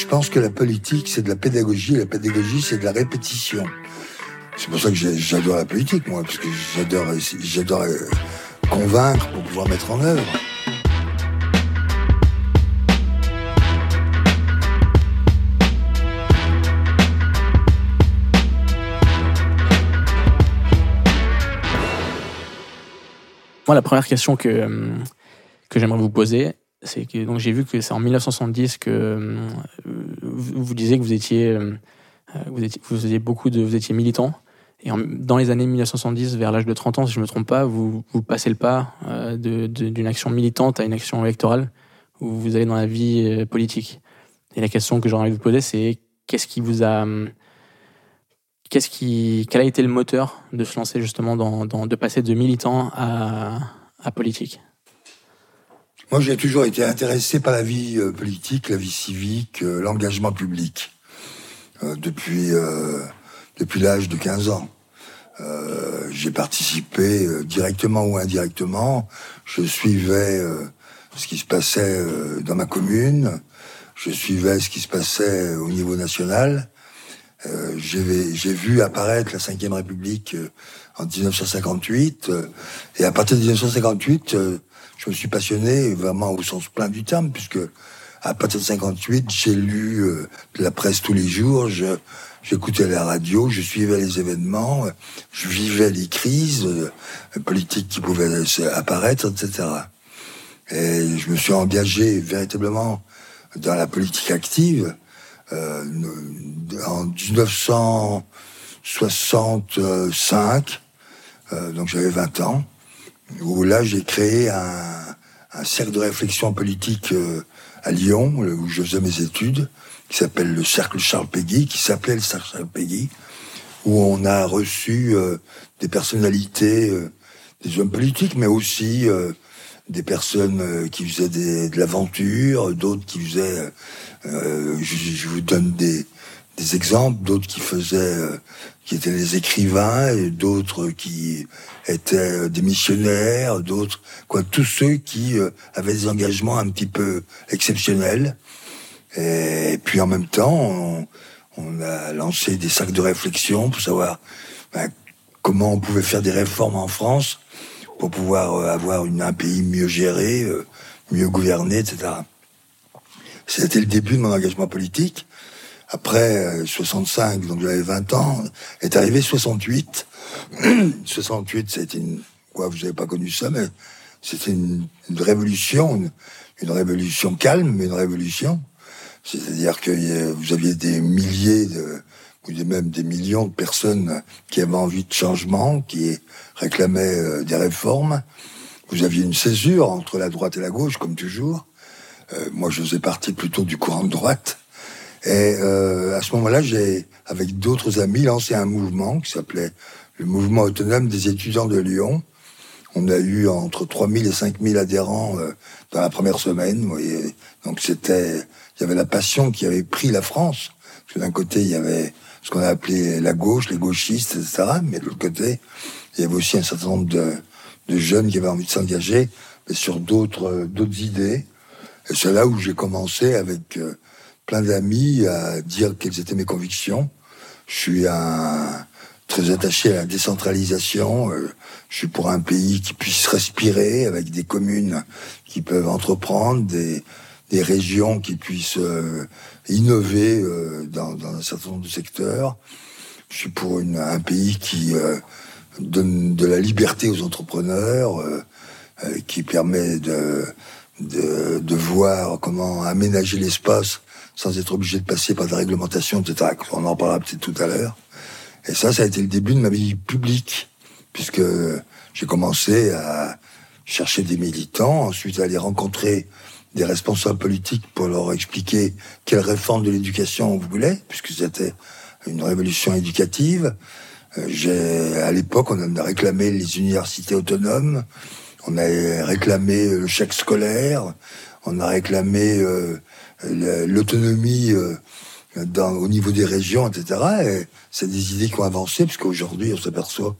Je pense que la politique, c'est de la pédagogie, la pédagogie, c'est de la répétition. C'est pour ça que j'adore la politique, moi, parce que j'adore, euh, convaincre pour pouvoir mettre en œuvre. Moi, la première question que, euh, que j'aimerais vous poser, c'est que j'ai vu que c'est en 1970 que euh, vous, disiez que vous étiez, vous étiez, vous étiez beaucoup de, vous étiez militant. Et dans les années 1970, vers l'âge de 30 ans, si je ne me trompe pas, vous, passez le pas euh, d'une action militante à une action électorale, où vous allez dans la vie euh, politique. Et la question que j'aurais envie de vous poser, c'est qu'est-ce qui vous a... Qu'est-ce qui, quel a été le moteur de se lancer justement dans, de passer de militant à politique? Moi, j'ai toujours été intéressé par la vie euh, politique, la vie civique, l'engagement public. depuis depuis l'âge de 15 ans. Euh, j'ai participé euh, directement ou indirectement. Je suivais euh, ce qui se passait dans ma commune. Je suivais ce qui se passait au niveau national. j'ai vu apparaître la Ve République en 1958. et à partir de 1958, je me suis passionné vraiment au sens plein du terme, puisque à partir de 58, j'ai lu la presse tous les jours. J'écoutais la radio, je suivais les événements, je vivais les crises euh, politiques qui pouvaient apparaître, etc. Et je me suis engagé véritablement dans la politique active euh, en 1965, euh, donc j'avais 20 ans, où là j'ai créé un, cercle de réflexion politique euh, à Lyon, où je faisais mes études, qui s'appelle le Cercle Charles Péguy, qui s'appelait le Cercle Charles Péguy, où on a reçu euh, des personnalités, euh, des hommes politiques, mais aussi des personnes qui faisaient de l'aventure, d'autres qui faisaient, je, vous donne des exemples, d'autres qui faisaient, qui étaient des écrivains, d'autres qui étaient des missionnaires, d'autres, quoi, tous ceux qui avaient des engagements un petit peu exceptionnels et puis en même temps, on, a lancé des sacs de réflexion pour savoir ben, comment on pouvait faire des réformes en France pour pouvoir euh, avoir un pays mieux géré, euh, mieux gouverné, etc. C'était le début de mon engagement politique. Après 65, euh, donc j'avais 20 ans, est arrivé 68. 68, c'était une... Quoi, vous n'avez pas connu ça, mais c'était une, révolution, une, révolution calme, mais une révolution. C'est-à-dire que vous aviez des milliers de, ou même des millions de personnes qui avaient envie de changement, qui réclamaient euh, des réformes. Vous aviez une césure entre la droite et la gauche, comme toujours. Euh, moi, je faisais partie plutôt du courant de droite. Et euh, à ce moment-là, j'ai, avec d'autres amis, lancé un mouvement qui s'appelait le Mouvement autonome des étudiants de Lyon. On a eu entre 3000 et 5000 adhérents dans la première semaine. Vous voyez. Donc c'était il y avait la passion qui avait pris la France. Parce que d'un côté, il y avait ce qu'on a appelé la gauche, les gauchistes, etc. Mais de l'autre côté, il y avait aussi un certain nombre de, de jeunes qui avaient envie de s'engager sur d'autres d'autres idées. Et c'est là où j'ai commencé avec euh, plein d'amis à dire quelles étaient mes convictions. Je suis très attaché à la décentralisation. Euh, je suis pour un pays qui puisse respirer avec des communes qui peuvent entreprendre, des, régions qui puissent euh, innover euh, dans, un certain nombre de secteurs. Je suis pour un pays qui donne de la liberté aux entrepreneurs, qui permet de, voir comment aménager l'espace sans être obligé de passer par des réglementations, etc. On en parlera peut-être tout à l'heure. Et ça, ça a été le début de ma vie publique, puisque j'ai commencé à chercher des militants, ensuite à aller rencontrer des responsables politiques pour leur expliquer quelle réforme de l'éducation on voulait, puisque c'était une révolution éducative. Euh, à l'époque, on a réclamé les universités autonomes, on a réclamé le chèque scolaire, on a réclamé euh, l'autonomie euh, au niveau des régions, etc. Et c'est des idées qui ont avancé, puisqu'aujourd'hui, on s'aperçoit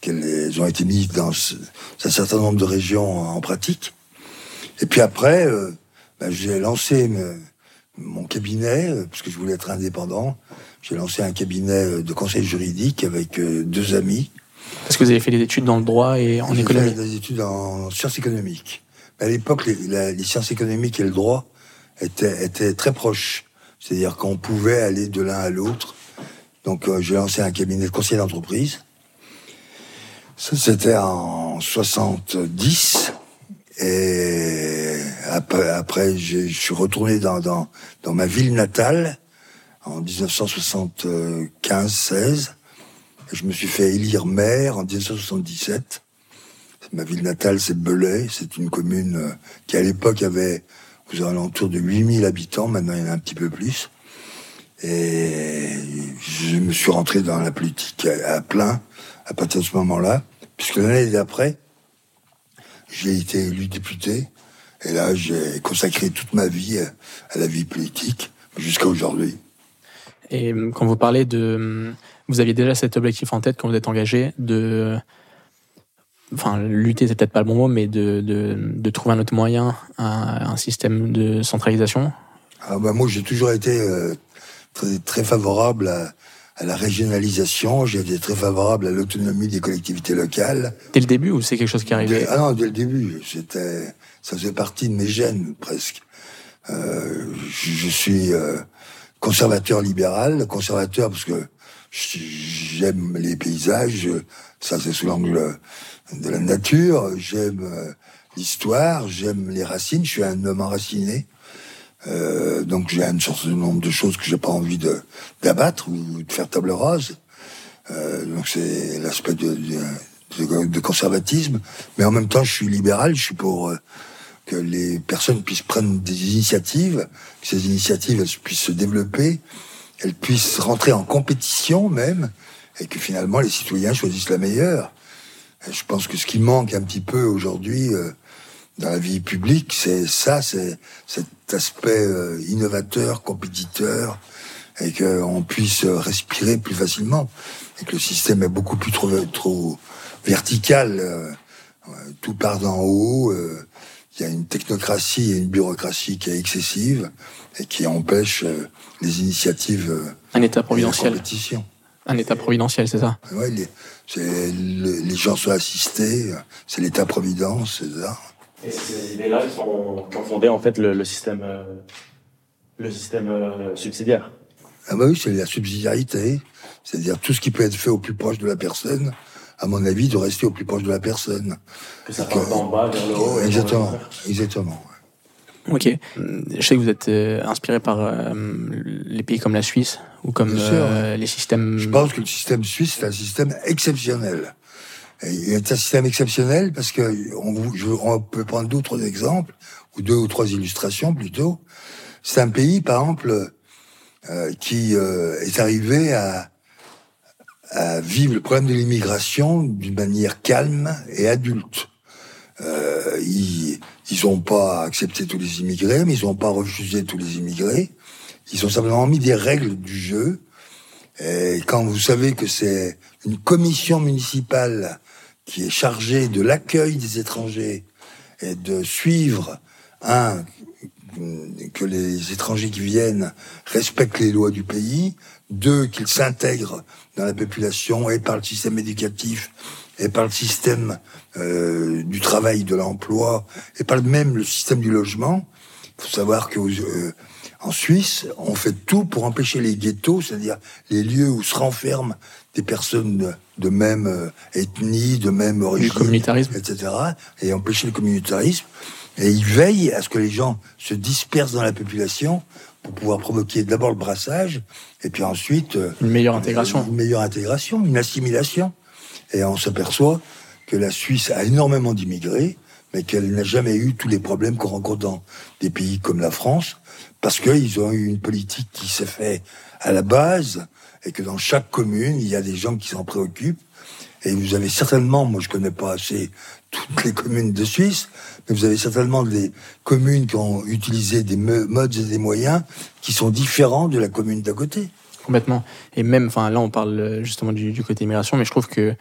qu'elles ont été mises dans un certain nombre de régions en pratique. Et puis après, euh, ben, j'ai lancé mon cabinet, parce que je voulais être indépendant. J'ai lancé un cabinet de conseil juridique avec deux amis. Parce que vous avez fait des études dans le droit et en économie J'ai fait des études en sciences économiques. À l'époque, les, les, sciences économiques et le droit étaient très proches. C'est-à-dire qu'on pouvait aller de l'un à l'autre. Donc euh, j'ai lancé un cabinet de conseil d'entreprise. Ça, c'était en 70. Et après, je suis retourné dans, dans, dans ma ville natale en 1975-16. Je me suis fait élire maire en 1977. Ma ville natale, c'est Belay. C'est une commune euh, qui, à l'époque, avait aux alentours de 8000 habitants. Maintenant, il y en a un petit peu plus. Et je me suis rentré dans la politique à, plein à partir de ce moment-là, puisque l'année d'après, j'ai été élu député. Et là, j'ai consacré toute ma vie à la vie politique jusqu'à aujourd'hui. Et euh, quand vous parlez de... Vous aviez déjà cet objectif en tête quand vous êtes engagé de enfin lutter c'est peut-être pas le bon mot, mais de, de, de trouver un autre moyen, un, un système de centralisation ah bah Moi j'ai toujours été euh, très, très, favorable à, à la régionalisation, j'ai été très favorable à l'autonomie des collectivités locales. Dès le début ou c'est quelque chose qui arrivait Ah non, dès le début, c'était, ça faisait partie de mes gènes presque. Euh, je, je, suis euh, conservateur libéral, conservateur parce que j'aime les paysages, ça c'est sous l'angle de la nature, j'aime euh, l'histoire, j'aime les racines, je suis un homme enraciné. Euh, donc j'ai un certain nombre de choses que j'ai pas envie de d'abattre ou de faire table rase. Euh, donc c'est l'aspect de, de, de, conservatisme, mais en même temps je suis libéral, je suis pour euh, que les personnes puissent prendre des initiatives, que ces initiatives elles puissent se développer, elles puissent rentrer en compétition même, et que finalement les citoyens choisissent la meilleure. Je pense que ce qui manque un petit peu aujourd'hui euh, dans la vie publique, c'est ça, c'est cet aspect euh, innovateur, compétiteur, et qu'on puisse respirer plus facilement, et que le système est beaucoup plus trop, trop vertical. Euh, tout part d'en haut. Il y a une technocratie et une bureaucratie qui est excessive et qui empêche les initiatives. Un État providentiel. Un État providentiel, c'est ça Oui, les, les, gens sont assistés, c'est l'État-providence, c'est ça. Et ces idées-là qui, ont fondé en fait le, système, euh, le système euh, subsidiaire Ah bah oui, c'est la subsidiarité, c'est-à-dire tout ce qui peut être fait au plus proche de la personne, à mon avis, de rester au plus proche de la personne. Que ça parte d'en bas vers le haut. Exactement, exactement. Ok. Je sais que vous êtes euh, inspiré par euh, les pays comme la Suisse ou comme euh, les systèmes. Je pense que le système suisse c'est un système exceptionnel. il est un système exceptionnel parce que on, on peut prendre d'autres exemples ou deux ou trois illustrations plutôt. C'est un pays, par exemple, qui est arrivé à, à vivre le problème de l'immigration d'une manière calme et adulte. Euh, ils n'ont pas accepté tous les immigrés, mais ils n'ont pas refusé tous les immigrés. Ils ont simplement mis des règles du jeu. Et quand vous savez que c'est une commission municipale qui est chargée de l'accueil des étrangers et de suivre un que les étrangers qui viennent respectent les lois du pays, deux qu'ils s'intègrent dans la population et par le système éducatif et par le système euh, du travail, de l'emploi, et par même le système du logement. Il faut savoir que euh, en Suisse, on fait tout pour empêcher les ghettos, c'est-à-dire les lieux où se renferment des personnes de, même euh, ethnie, de même origine, communautarisme. etc., et empêcher le communautarisme. Et ils veillent à ce que les gens se dispersent dans la population pour pouvoir provoquer d'abord le brassage, et puis ensuite... Une meilleure intégration. Une meilleure intégration, une assimilation. Et on s'aperçoit que la Suisse a énormément d'immigrés, mais qu'elle n'a jamais eu tous les problèmes qu'on rencontre dans des pays comme la France, parce qu'ils ont eu une politique qui s'est faite à la base, et que dans chaque commune, il y a des gens qui s'en préoccupent. Et vous avez certainement, moi je connais pas assez toutes les communes de Suisse, mais vous avez certainement des communes qui ont utilisé des modes et des moyens qui sont différents de la commune d'à côté. Complètement. Et même, enfin là on parle justement du, du côté immigration, mais je trouve que euh,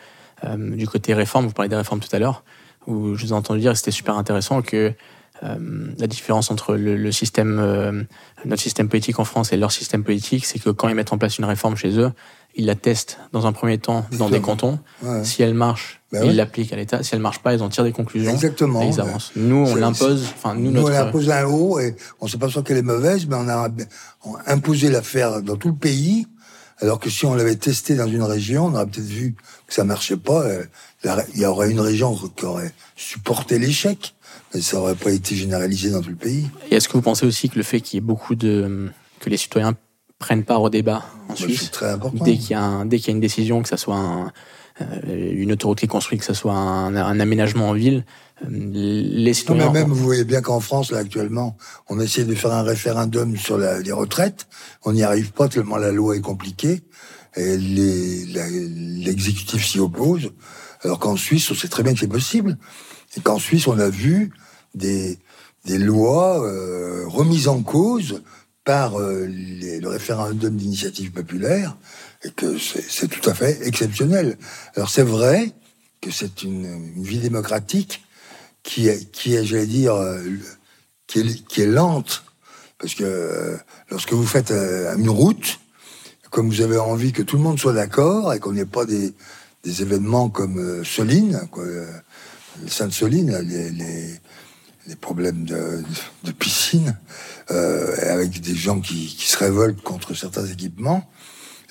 du côté réforme, vous parlez des réformes tout à l'heure, où je vous ai entendu dire c'était super intéressant que la différence entre le, système, notre système politique en France et leur système politique, c'est que quand ils mettent en place une réforme chez eux, ils la testent dans un premier temps dans des cantons. Si elle marche, ben ils l'appliquent à l'État. Si elle marche pas, ils en tirent des conclusions. Exactement. Et ils avancent. Nous, on l'impose. Enfin, nous, nous on l'impose un haut et on sait pas sûr qu'elle est mauvaise, mais on a, imposé l'affaire dans tout le pays. Alors que si on l'avait testé dans une région, on aurait peut-être vu que ça marchait pas. Euh, il y aurait une région qui aurait supporté l'échec, mais ça aurait pas été généralisé dans tout le pays. Et est-ce que vous pensez aussi que le fait qu'il y ait beaucoup de que les citoyens prennent part au débat en bah, Suisse. Très important. Dès qu'il y, a dès qu'il y a une décision, que ça soit euh, une autorité construite, que ce soit un, aménagement en ville, les citoyens. Non, mais même, vous voyez bien qu'en France, là, actuellement, on essaie de faire un référendum sur les retraites. On n'y arrive pas tellement la loi est compliquée. Et l'exécutif s'y oppose. Alors qu'en Suisse, on sait très bien que c'est possible. Et qu'en Suisse, on a vu des, des lois euh, remises en cause par euh, le référendum d'initiative populaire et que c'est tout à fait exceptionnel. Alors c'est vrai que c'est une, vie démocratique qui est, j'allais dire, euh, qui est, lente. Parce que euh, lorsque vous faites une route, comme vous avez envie que tout le monde soit d'accord et qu'on n'ait pas des, événements comme Soline, quoi, Sainte-Soline, les, problèmes de, piscine, euh, avec des gens qui, se révoltent contre certains équipements,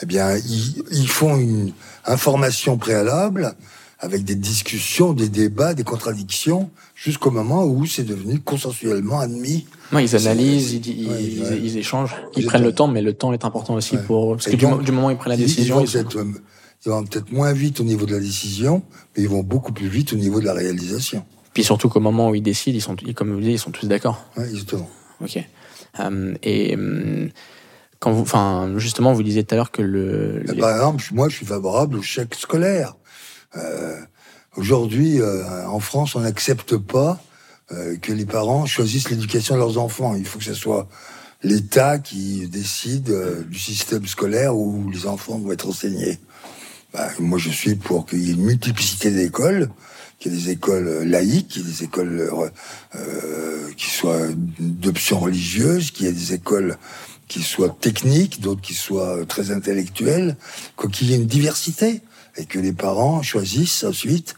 eh bien, ils, font une information préalable avec des discussions, des débats, des contradictions, jusqu'au moment où c'est devenu consensuellement admis. Non, ils analysent, ils, ils, ils, échangent, ils prennent le temps, mais le temps est important aussi pour parce que du, moment où ils prennent la décision, ils, vont ils vont peut-être moins vite au niveau de la décision, mais ils vont beaucoup plus vite au niveau de la réalisation. Puis surtout qu'au moment où ils décident, ils sont, comme vous dites, ils sont tous d'accord. Oui, exactement. Ok. Euh, et euh, quand vous, enfin, justement, vous disiez tout à l'heure que le. Par exemple, moi, je suis favorable au chèque scolaire. Euh, Aujourd'hui, euh, en France, on n'accepte pas euh, que les parents choisissent l'éducation de leurs enfants. Il faut que ce soit l'État qui décide du système scolaire où les enfants vont être enseignés. Bah, moi, je suis pour qu'il y ait une multiplicité d'écoles qu'il y ait des écoles laïques, qu'il y ait des écoles euh, qui soient d'options religieuses, qu'il y ait des écoles qui soient techniques, d'autres qui soient très intellectuelles, qu'il y ait une diversité et que les parents choisissent ensuite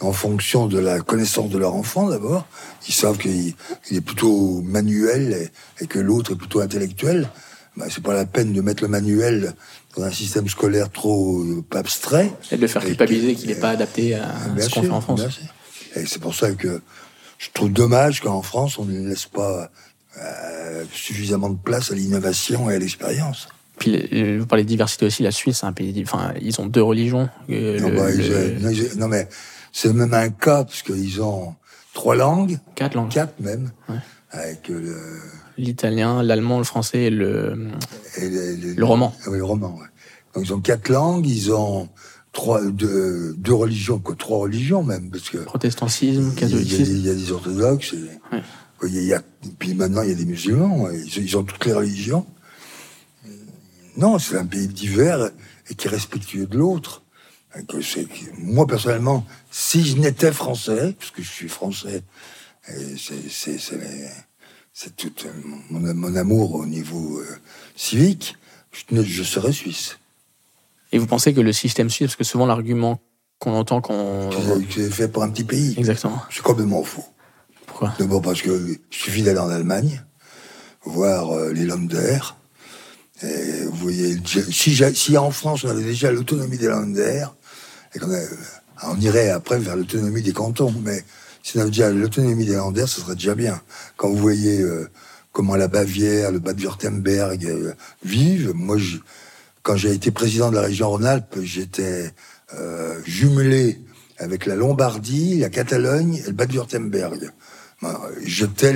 en fonction de la connaissance de leur enfant d'abord. Ils savent qu'il est plutôt manuel et, que l'autre est plutôt intellectuel. Ben, c'est pas la peine de mettre le manuel dans un système scolaire trop euh, abstrait. Et de le faire culpabiliser qu'il n'est pas adapté à ce qu'on fait en France. Et c'est pour ça que je trouve dommage qu'en France, on ne laisse pas euh, suffisamment de place à l'innovation et à l'expérience. Puis vous parlez de diversité aussi, la Suisse, c'est un pays. Enfin, ils ont deux religions. Euh, non, bah, non, mais c'est même un cas parce qu'ils ont trois langues. Quatre langues. Quatre même. Avec le l'italien, l'allemand, le français et le, le roman. Oui, le roman. Ouais. Donc ils ont quatre langues, ils ont trois, deux, deux religions, quoi, trois religions même, parce que protestantisme, catholicisme. Il y, a, des orthodoxes. Et, il y a, puis maintenant il y a des musulmans. Ils, ils ont toutes les religions. Non, c'est un pays divers et qui est respectueux de l'autre. Moi personnellement, si je n'étais français, parce que je suis français, c'est c'est tout euh, mon, amour au niveau euh, civique, je, je, serais suisse. Et vous pensez que le système suisse, parce que souvent l'argument qu'on entend quand... C'est fait pour un petit pays. Exactement. C'est complètement faux. Pourquoi? D'abord parce que je suffit d'aller en Allemagne, voir euh, les Länder. Et vous voyez, si, en France on avait déjà l'autonomie des Länder, et qu'on on irait après vers l'autonomie des cantons, mais si on avait déjà l'autonomie des Länder, ce serait déjà bien. Quand vous voyez euh, comment la Bavière, le Bade-Württemberg euh, vivent, moi, quand j'ai été président de la région Rhône-Alpes, j'étais euh, jumelé avec la Lombardie, la Catalogne et le Bade-Württemberg. J'étais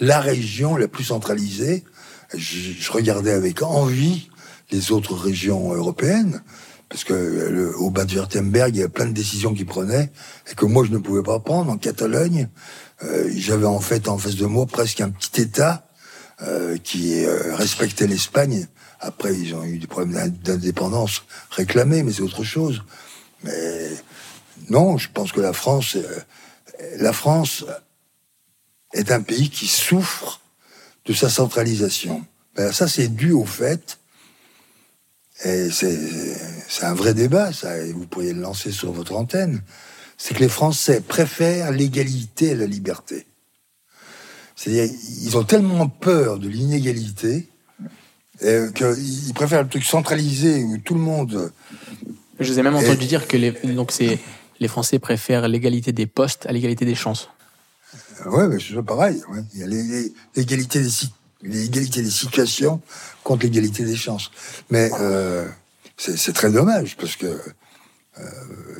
la région la plus centralisée. Je, je regardais avec envie les autres régions européennes parce que le, au bas de Württemberg, il y a plein de décisions qu'il prenait et que moi je ne pouvais pas prendre. En Catalogne, euh, j'avais en fait en face de moi presque un petit État euh, qui euh, respectait l'Espagne. Après, ils ont eu des problèmes d'indépendance réclamés, mais c'est autre chose. Mais non, je pense que la France, euh, la France est un pays qui souffre de sa centralisation. Ben, ça, c'est dû au fait, et c'est un vrai débat, ça, et vous pourriez le lancer sur votre antenne, c'est que les Français préfèrent l'égalité à la liberté. C'est-à-dire, ils ont tellement peur de l'inégalité euh, qu'ils préfèrent le truc centralisé où tout le monde. Je vous ai même entendu dire que les, donc c'est, les Français préfèrent l'égalité des postes à l'égalité des chances. Ouais, mais c'est pareil. Il y a l'égalité des, l'égalité des situations contre l'égalité des chances. Mais euh, c'est très dommage parce que euh,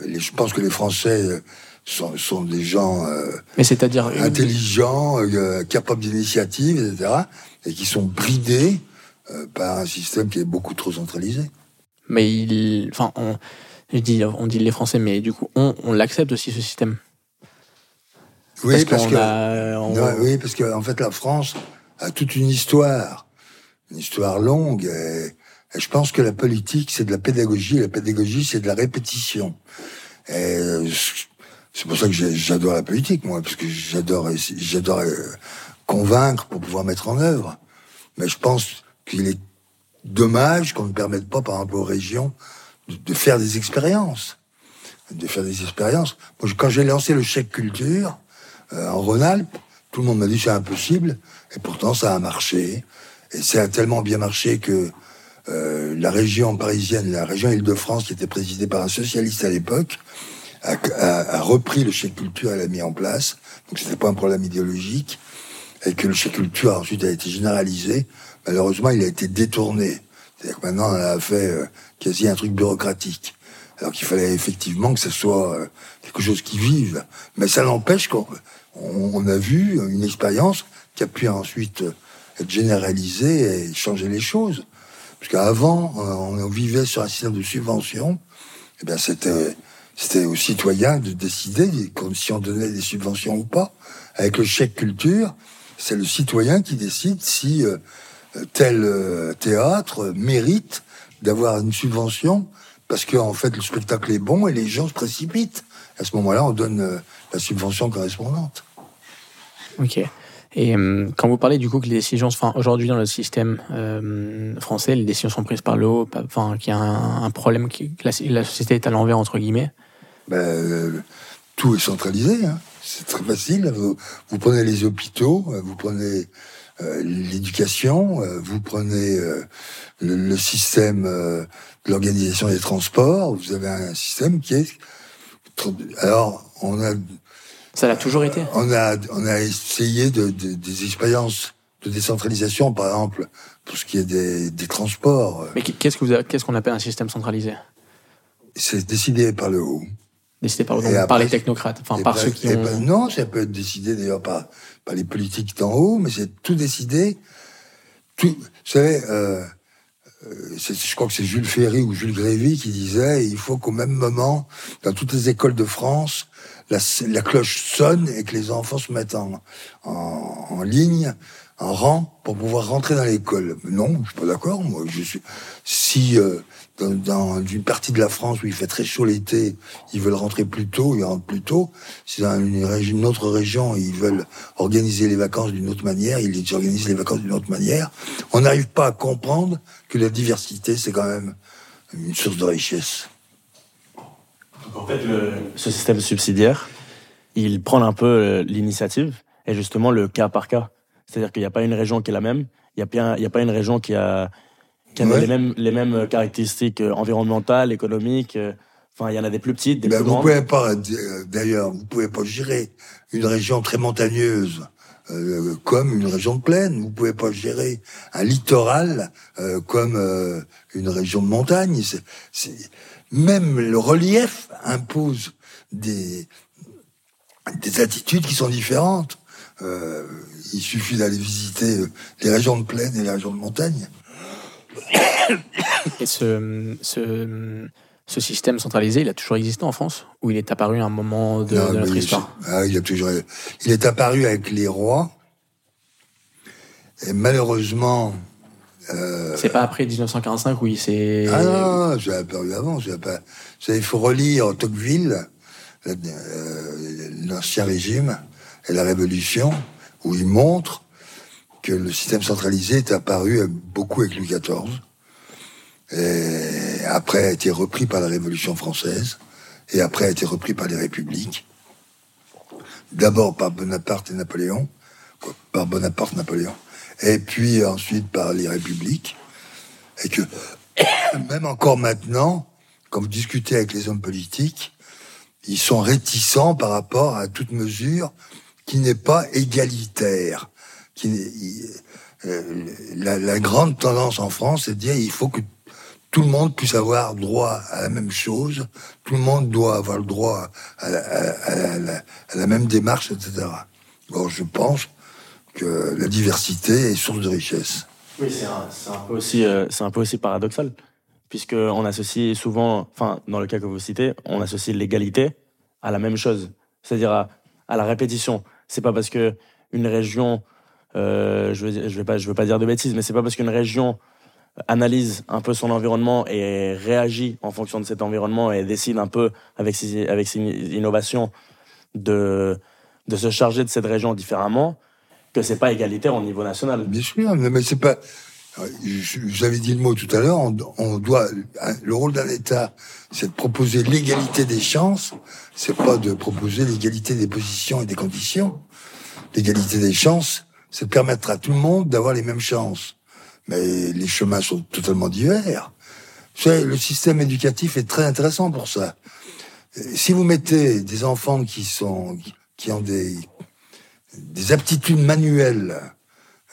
je pense que les Français sont, sont des gens euh, Mais c'est-à-dire intelligents, euh, capables d'initiative, etc., et qui sont bridés euh, par un système qui est beaucoup trop centralisé. Mais il, enfin, on, je dis, on dit les Français, mais du coup, on, on l'accepte aussi ce système. Oui, parce, que, oui, parce que en fait, la France a toute une histoire, une histoire longue. Et, et je pense que la politique, c'est de la pédagogie. Et la pédagogie, c'est de la répétition. Et c'est pour ça que j'adore la politique, moi, parce que j'adore, j'adore euh, convaincre pour pouvoir mettre en œuvre. Mais je pense qu'il est dommage qu'on ne permette pas, par exemple, aux régions de, faire des expériences. De faire des expériences. Moi, quand j'ai lancé le chèque culture euh, en Rhône-Alpes, tout le monde m'a dit c'est impossible, et pourtant ça a marché. Et ça a tellement bien marché que euh, la région parisienne, la région Île-de-France, qui était présidée par un socialiste à l'époque, a, repris le chèque culture et l'a mis en place. Donc c'était pas un problème idéologique. Et que le chèque culture ensuite a été généralisé. Malheureusement, il a été détourné. C'est-à-dire que maintenant, on a fait euh, quasi un truc bureaucratique. Alors qu'il fallait effectivement que ce soit euh, quelque chose qui vive. Mais ça n'empêche qu'on on a vu une expérience qui a pu ensuite être généralisée et changer les choses. Parce qu'avant, on vivait sur un système de subvention. Eh bien, c'était c'était aux citoyens de décider si on donnait des subventions ou pas. Avec le chèque culture, c'est le citoyen qui décide si euh, tel euh, théâtre mérite d'avoir une subvention parce qu'en en fait le spectacle est bon et les gens se précipitent. À ce moment-là, on donne euh, la subvention correspondante. Ok. Et quand vous parlez du coup que les décisions, enfin aujourd'hui dans le système français, les décisions sont prises par le haut, enfin qu'il y a un, problème, que la, la, société est à l'envers entre guillemets ben, tout est centralisé. Hein. C'est très facile. Vous, prenez les hôpitaux, euh, vous prenez euh, l'éducation, euh, vous prenez le, système de l'organisation des transports. Vous avez un système qui est. Alors, on a. Ça l'a toujours été. On a, on a essayé de, des expériences de décentralisation, par exemple, pour ce qui est des, des transports. Mais qu'est-ce qu'on appelle un système centralisé? C'est décidé par le haut décidé par, par les technocrates, enfin par ceux qui ont... Ben non, ça peut être décidé d'ailleurs par, par les politiques d'en haut, mais c'est tout décidé. Tout, vous savez, euh je crois que c'est Jules Ferry ou Jules Grévy qui disait il faut qu'au même moment, dans toutes les écoles de France, la, la cloche sonne et que les enfants se mettent en, en, en ligne en rang pour pouvoir rentrer dans l'école. Non, je suis pas d'accord. Moi, je suis si euh, dans, une partie de la France où il fait très chaud l'été, ils veulent rentrer plus tôt, ils rentrent plus tôt. Si dans une, région, une autre région, ils veulent organiser les vacances d'une autre manière, ils organisent les vacances d'une autre manière. On n'arrive pas à comprendre que la diversité, c'est quand même une source de richesse. en fait, ce système subsidiaire, il prend un peu euh, l'initiative et justement le cas par cas. C'est-à-dire qu'il n'y a pas une région qui est la même, il n'y a, a pas une région qui a qui avaient les mêmes les mêmes caractéristiques euh, environnementales, économiques. Euh, enfin, il y en a des plus petites, des ben, plus vous grandes. Pouvez pas, d'ailleurs, vous pouvez pas gérer une région très montagneuse euh, comme une région de plaine. Vous pouvez pas gérer un littoral euh, comme euh, une région de montagne. C'est, même le relief impose des des attitudes qui sont différentes. il suffit d'aller visiter les régions de plaine et les régions de montagne. Et ce, ce, ce, système centralisé, il a toujours existé en France Ou il est apparu à un moment de, notre histoire? Ah, il, a toujours, il est apparu avec les rois. Et malheureusement. Euh... C'est pas après 1945 où il s'est. Ah non, j'ai apparu avant. Pas... Il faut relire Tocqueville, euh, l'ancien régime et la Révolution, où il montre que le système centralisé est apparu beaucoup avec Louis XIV, et après a été repris par la Révolution française, et après a été repris par les républiques. D'abord par Bonaparte et Napoléon, par Bonaparte, Napoléon, et puis ensuite par les républiques, et que même encore maintenant, quand vous discutez avec les hommes politiques, ils sont réticents par rapport à toute mesure qui n'est pas égalitaire. Qui, euh, la, la, grande tendance en France, c'est de dire il faut que tout le monde puisse avoir droit à la même chose, tout le monde doit avoir le droit à la, à la, à la même démarche, etc. Bon, je pense que la diversité est source de richesse. Oui, c'est un, un, peu aussi, euh, c'est un peu aussi paradoxal, puisqu'on associe souvent, enfin, dans le cas que vous citez, on associe l'égalité à la même chose, c'est-à-dire à, à, la répétition. C'est pas parce que une région, euh, je, je vais pas, je veux pas dire de bêtises, mais c'est pas parce qu'une région analyse un peu son environnement et réagit en fonction de cet environnement et décide un peu avec ses, innovations de, se charger de cette région différemment, que c'est pas égalitaire au niveau national. Bien sûr, mais c'est pas. Avez dit le mot tout à l'heure. On, doit. Le rôle d'un État, c'est de proposer l'égalité des chances. C'est pas de proposer l'égalité des positions et des conditions. L'égalité des chances, c'est de permettre à tout le monde d'avoir les mêmes chances. Mais les chemins sont totalement divers. Vous savez, le système éducatif est très intéressant pour ça. Si vous mettez des enfants qui sont qui ont des des aptitudes manuelles,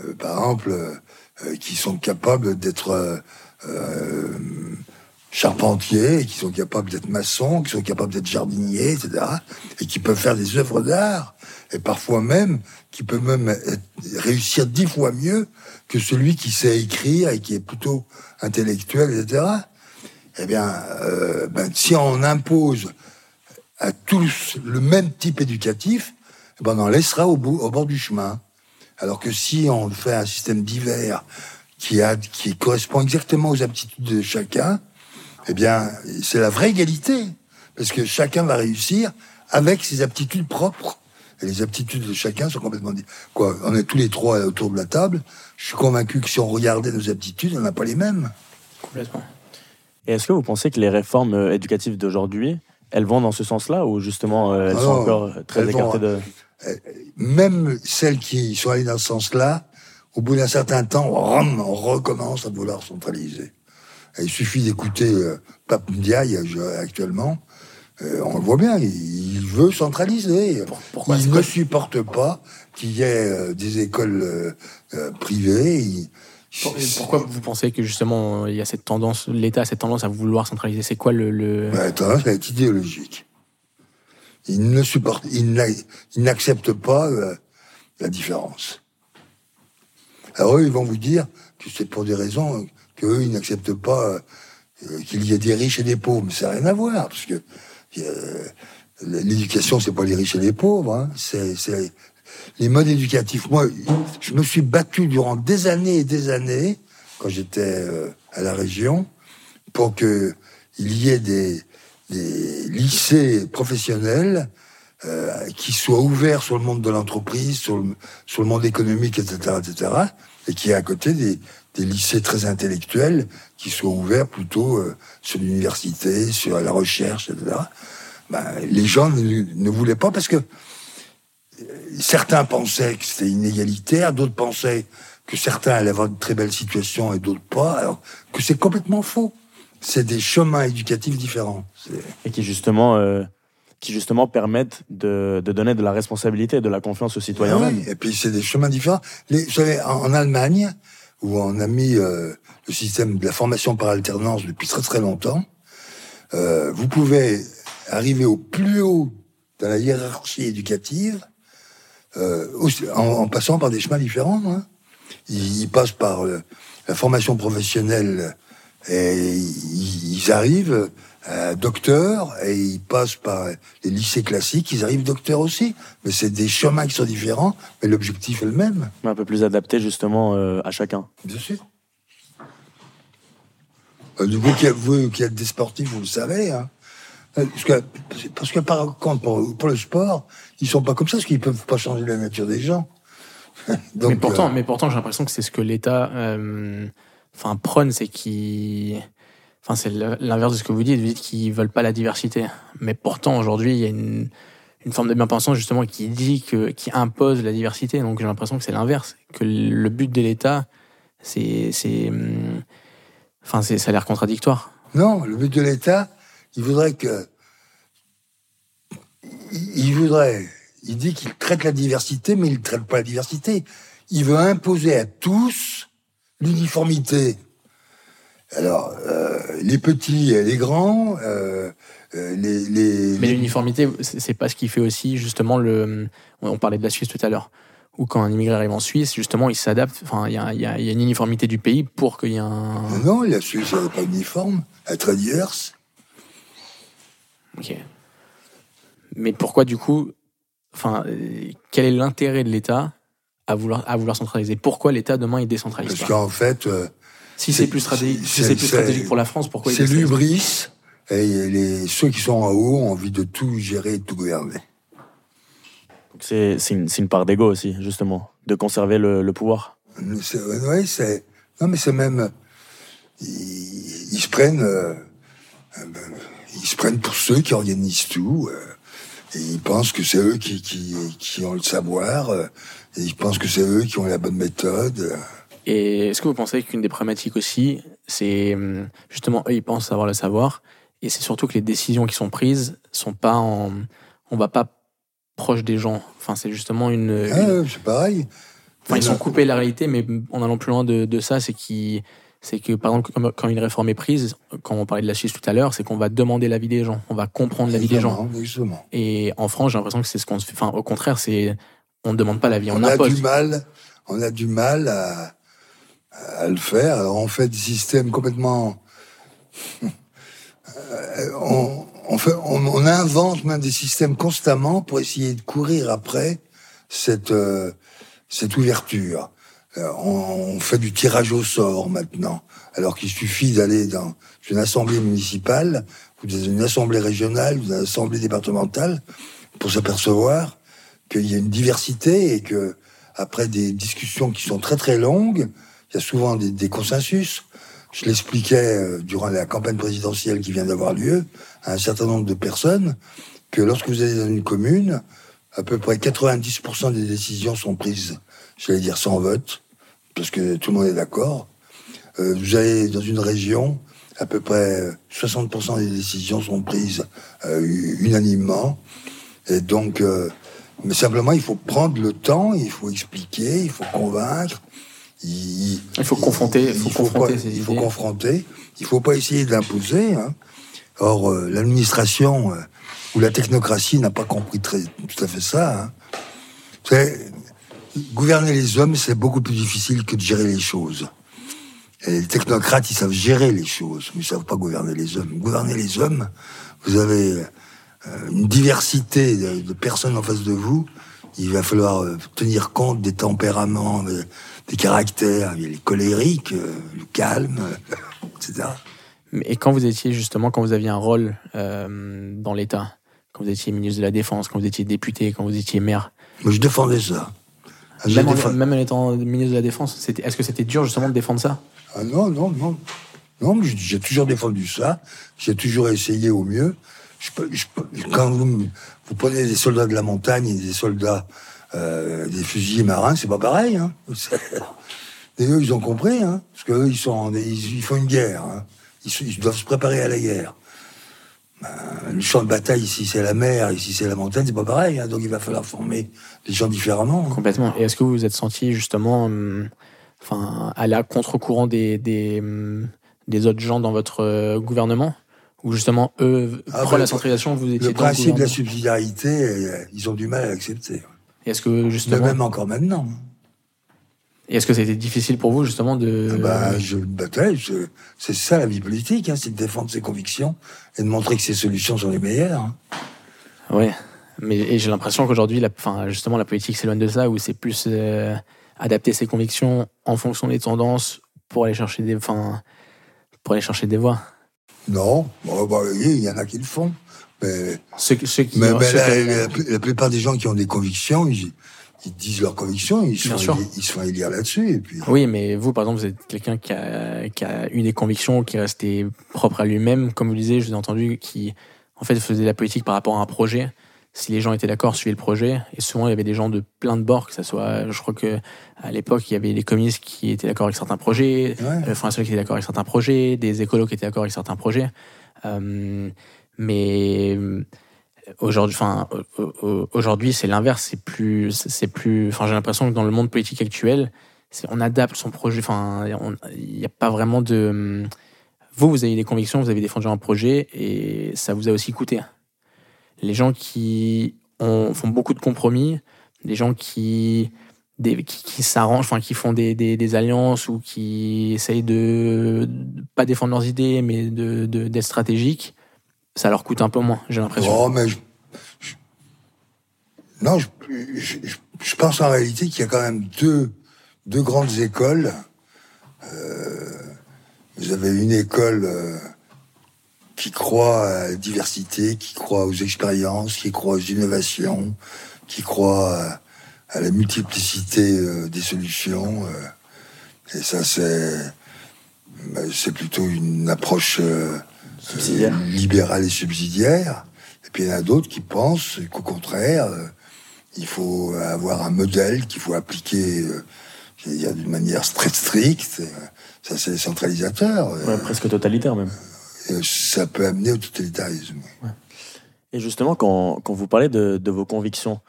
euh, par exemple, euh, qui sont capables d'être euh, charpentiers, qui sont capables d'être maçons, qui sont capables d'être jardiniers, etc., et qui peuvent faire des œuvres d'art, et parfois même qui peuvent même réussir dix fois mieux que celui qui sait écrire et qui est plutôt intellectuel, etc. Eh bien, ben, si on impose à tous le même type éducatif, eh ben on en laissera au, bout, au bord du chemin. Alors que si on fait un système divers qui correspond exactement aux aptitudes de chacun, eh bien, c'est la vraie égalité. Parce que chacun va réussir avec ses aptitudes propres. Et les aptitudes de chacun sont complètement... Quoi, on est tous les trois autour de la table. Je suis convaincu que si on regardait nos aptitudes, on n'a pas les mêmes. Complètement. Et est-ce que vous pensez que les réformes euh, éducatives d'aujourd'hui, elles vont dans ce sens-là ou justement euh, elles ah sont encore très écartées de... Euh, même celles qui sont allées dans ce sens-là, au bout d'un certain temps, on recommence à vouloir centraliser. Il suffit d'écouter euh, Pape Ndiaye euh, actuellement. on le voit bien, il, veut centraliser. Pourquoi il ne supporte pas qu'il y ait des écoles privées. Pourquoi vous pensez que justement il y a cette tendance, l'État a cette tendance à vouloir centraliser? C'est quoi le, le... Ben, tendance à être idéologique. Il ne supporte, il n'accepte pas euh, la différence. Alors eux, ils vont vous dire que c'est pour des raisons qu'eux, ils n'acceptent pas euh, qu'il y ait des riches et des pauvres. Mais ça n'a rien à voir, parce que euh, l'éducation, c'est pas les riches et les pauvres. Hein. C'est les modes éducatifs. Moi, je me suis battu durant des années et des années, quand j'étais à la région, pour que il y ait des, lycées professionnels euh, qui soient ouverts sur le monde de l'entreprise, sur le, sur le monde économique, etc., etc., et qui est à côté des lycées très intellectuels qui soient ouverts plutôt euh, sur l'université, sur la recherche, etc. Ben, les gens ne, ne, voulaient pas parce que euh, certains pensaient que c'était inégalitaire, d'autres pensaient que certains allaient avoir de très belles situations et d'autres pas, alors que c'est complètement faux c'est des chemins éducatifs différents. Et qui justement, euh, qui justement permettent de, de, donner de la responsabilité et de la confiance aux citoyens. Ah oui, et puis c'est des chemins différents. Les, vous savez, en, Allemagne, où on a mis euh, le système de la formation par alternance depuis très très longtemps, euh, vous pouvez arriver au plus haut dans la hiérarchie éducative euh, en, passant par des chemins différents. Hein. Ils, passent par la formation professionnelle et ils arrivent euh, docteurs et ils passent par les lycées classiques, ils arrivent docteurs aussi. Mais c'est des chemins qui sont différents, mais l'objectif est le même. Un peu plus adapté justement euh, à chacun. Bien sûr. Euh, vous, qui, vous qui êtes des sportifs, vous le savez. Hein. Euh, parce, que, parce que par contre, pour, pour, le sport, ils sont pas comme ça, parce qu'ils peuvent pas changer la nature des gens. mais pourtant, mais pourtant, j'ai l'impression que c'est ce que l'État, enfin, prône, c'est qui, enfin, c'est l'inverse de ce que vous dites. Vous dites qu'ils veulent pas la diversité, mais pourtant aujourd'hui, il y a une, forme de bien-pensance justement qui dit qui impose la diversité. Donc j'ai l'impression que c'est l'inverse, que le but de l'État, c'est, c'est, enfin, c'est, ça a l'air contradictoire. Non, le but de l'État, il voudrait que, il voudrait, il dit qu'il traite la diversité, mais il ne traite pas la diversité. Il veut imposer à tous l'uniformité. Alors, euh, les petits et les grands, euh, euh, les, les, Mais l'uniformité, c'est pas ce qui fait aussi, justement, le. On parlait de la Suisse tout à l'heure. Où quand un immigré arrive en Suisse, justement, il s'adapte. Enfin, il y a, y, a, y a, une uniformité du pays pour qu'il y ait un. Non, la Suisse n'est pas uniforme. Elle est très diverse. Ok. Mais pourquoi, du coup, enfin, quel est l'intérêt de l'État à vouloir, à vouloir centraliser? Pourquoi l'État demain il décentralise Parce qu'en fait, euh, si c'est plus stratégique, si c'est plus stratégique pour la France, pourquoi C'est l'ubris. Et les, ceux qui sont en haut ont envie de tout gérer et de tout gouverner. C'est une, une, part d'ego aussi, justement, de conserver le, le pouvoir. Oui, c'est. Non, mais c'est même. Ils, ils, se prennent. Euh, ils se prennent pour ceux qui organisent tout. Euh, et ils pensent que c'est eux qui, qui, qui, ont le savoir. Euh, et ils pensent que c'est eux qui ont la bonne méthode. Et est-ce que vous pensez qu'une des problématiques aussi, c'est hum, justement eux, ils pensent avoir le savoir, et c'est surtout que les décisions qui sont prises sont pas en, on va pas proche des gens. Enfin, c'est justement une. Ah, c'est pareil. Enfin, ils sont coupés de la réalité, mais en allant plus loin de, de ça, c'est qui c'est que par exemple quand une réforme est prise, quand on parlait de la Suisse tout à l'heure, c'est qu'on va demander l'avis des gens, on va comprendre l'avis des gens. Justement. Et en France, j'ai l'impression que c'est ce qu'on se fait. Enfin, au contraire, c'est on ne demande pas l'avis, on, on impose. a du mal, on a du mal à, à le faire. Alors on fait des systèmes complètement on, invente même des systèmes constamment pour essayer de courir après cette, euh, ouverture. Euh, on, fait du tirage au sort maintenant, alors qu'il suffit d'aller dans une assemblée municipale, ou dans une assemblée régionale, ou dans une assemblée départementale, pour s'apercevoir qu'il y a une diversité et que après des discussions qui sont très très longues, a souvent des, consensus. Je l'expliquais euh, durant la campagne présidentielle qui vient d'avoir lieu à un certain nombre de personnes que lorsque vous allez dans une commune, à peu près 90% des décisions sont prises, j'allais dire sans vote, parce que tout le monde est d'accord. Euh, vous allez dans une région, à peu près 60% des décisions sont prises euh, unanimement. Et donc, euh, mais simplement, il faut prendre le temps, il faut expliquer, il faut convaincre. Il, il faut confronter, il faut, faut confronter pas, Il faut confronter. Il faut pas essayer d'imposer. Hein. Or, euh, l'administration euh, ou la technocratie n'a pas compris très, tout à fait ça. Hein. Gouverner les hommes, c'est beaucoup plus difficile que de gérer les choses. Et les technocrates, ils savent gérer les choses, mais ils savent pas gouverner les hommes. Gouverner les hommes, vous avez euh, une diversité de, de, personnes en face de vous. Il va falloir euh, tenir compte des tempéraments, des, des caractères, les colériques, euh, le calme, etc. Et quand vous étiez justement, quand vous aviez un rôle euh, dans l'État, quand vous étiez ministre de la Défense, quand vous étiez député, quand vous étiez maire? Moi, je défendais ça. Même, en, même en étant ministre de la Défense, est-ce que c'était dur justement de défendre ça? Ah Non, non, non. Non, j'ai toujours défendu ça. J'ai toujours essayé au mieux. Quand vous, prenez des soldats de la montagne et des soldats, euh, des fusiliers marins, c'est pas pareil. Hein. Et eux, ils ont compris, hein, parce qu'eux, ils, font une guerre. Hein. Ils, doivent se préparer à la guerre. Ben, le champ de bataille, ici c'est la mer, ici c'est la montagne, c'est pas pareil. Hein, donc il va falloir former les gens différemment. Complètement. Et est-ce que vous vous êtes senti justement, hum, à contre-courant des, des, hum, des autres gens dans votre euh, gouvernement? Ou justement, eux, ah, pour ben, la centralisation, vous étiez Le principe de la subsidiarité, euh, ils ont du mal à l'accepter. Et est-ce que justement. même encore maintenant. Et est-ce que c'était difficile pour vous justement de... Bah, je battais. C'est ça la vie politique, hein, c'est de défendre ses convictions et de montrer que ses solutions sont les meilleures. Hein. Oui, mais j'ai l'impression qu'aujourd'hui, la, justement, la politique s'éloigne de ça, où c'est plus euh, adapter ses convictions en fonction des tendances pour aller chercher des, enfin, pour aller chercher des voix. Non, bon, bah, il y en a qui le font. Mais, ceux, ceux qui mais, mais la, la, la, plupart des gens qui ont des convictions, ils, ils disent leurs convictions, ils éli- ils se font élire là-dessus. Et puis, Oui, mais vous, par exemple, vous êtes quelqu'un qui a, qui a eu des convictions, qui est resté propre à lui-même. Comme vous le disiez, je vous ai entendu, qui, en fait, faisait la politique par rapport à un projet. Si les gens étaient d'accord, suivaient le projet. Et souvent, il y avait des gens de plein de bords, que ça soit, je crois que, à l'époque, il y avait les communistes qui étaient d'accord avec certains projets, Ouais. Front National qui était d'accord avec certains projets, des écolos qui étaient d'accord avec certains projets. Euh, mais euh, aujourd'hui, enfin, c'est l'inverse. C'est plus, c'est plus. Enfin, j'ai l'impression que dans le monde politique actuel, on adapte son projet. Enfin, il n'y a pas vraiment de. Vous, vous avez des convictions, vous avez défendu un projet et ça vous a aussi coûté. Les gens qui ont, font beaucoup de compromis, les gens qui qui, s'arrangent, enfin qui font des, alliances ou qui essayent de, de pas défendre leurs idées, mais de d'être stratégiques, ça leur coûte un peu moins. J'ai l'impression. Oh, mais je, non, je pense en réalité qu'il y a quand même deux, deux grandes écoles. Euh, vous avez une école euh, qui croit à la diversité, qui croit aux expériences, qui croit aux innovations, qui croit à, à la multiplicité euh, des solutions. euh, et ça, c'est ben, c'est plutôt une approche euh, Subsidiaire. euh, libérale et subsidiaire. Et puis il y en a d'autres qui pensent qu'au contraire, euh, il faut avoir un modèle qu'il faut appliquer euh, je veux dire, d'une manière très stricte. Euh, Ça, c'est centralisateur. Euh, Ouais, presque totalitaire même. Et ça peut amener au totalitarisme. Et justement, quand, quand vous parlez de, de vos convictions,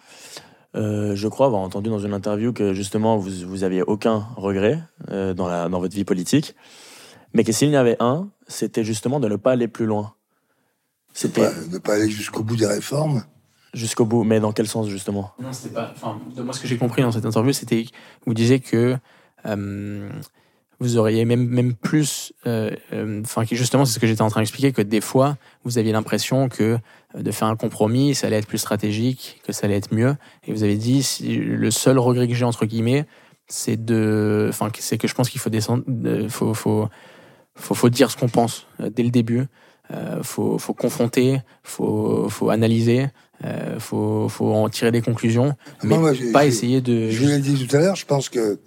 euh, je crois avoir entendu dans une interview que justement vous, vous aviez aucun regret euh, dans, la, dans votre vie politique, mais que s'il y en avait un, c'était justement de ne pas aller plus loin. De C'était pas, de pas aller jusqu'au bout des réformes. jusqu'au bout, mais dans quel sens justement? Non, c'était pas. Enfin, de moi, ce que j'ai compris dans cette interview, c'était que vous disiez que euh, vous auriez même même plus. euh, euh, Enfin, justement, c'est ce que j'étais en train d'expliquer que des fois, vous aviez l'impression que euh, de faire un compromis, ça allait être plus stratégique, que ça allait être mieux. Et vous avez dit, si, le seul regret que j'ai entre guillemets, c'est de. Enfin, c'est que je pense qu'il faut descendre. de- faut, faut, faut, faut dire ce qu'on pense dès le début. Euh, faut, faut confronter, faut, faut analyser, euh, faut, faut en tirer des conclusions, mais moi, pas essayer de. Je vous l'ai dit tout à l'heure, je pense que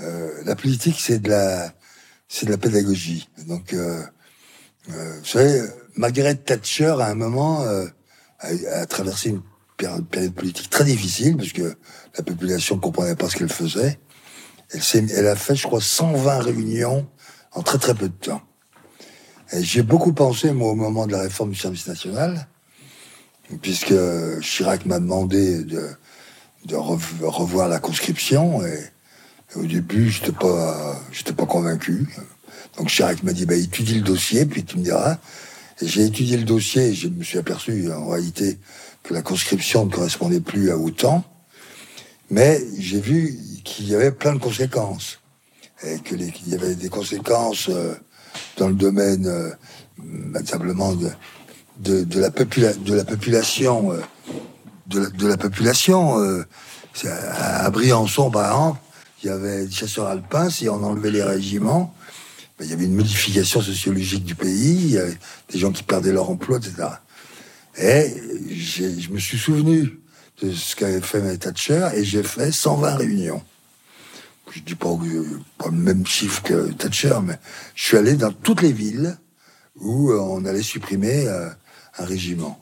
euh, la politique, c'est de la, c'est de la pédagogie. Donc, euh, euh, vous savez, Margaret Thatcher, à un moment, euh, a, a traversé une péri- période politique très difficile, parce que la population comprenait pas ce qu'elle faisait. Elle, elle a fait, je crois, 120 réunions en très très peu de temps. J'ai beaucoup pensé, moi, au moment de la réforme du service national, puisque Chirac m'a demandé de, de rev- revoir la conscription et au début j'étais pas pas convaincu. Donc Chirac m'a dit bah étudie le dossier puis tu me diras. J'ai étudié le dossier je me suis aperçu en réalité que la conscription ne correspondait plus à autant. Mais j'ai vu qu'il y avait plein de conséquences. Et qu'il y avait des conséquences euh, dans le domaine euh, simplement de, la, popula- de la population euh, de la, de la population. euh, à Briançon, par exemple, il y avait des chasseurs alpins. Si on enlevait les régiments, ben, il y avait une modification sociologique du pays. Des gens qui perdaient leur emploi, etc. Et je me suis souvenu de ce qu'avait fait May Thatcher et j'ai fait 120 réunions. Je dis pas le même chiffre que Thatcher, mais je suis allé dans toutes les villes où euh, on allait supprimer euh, un régiment.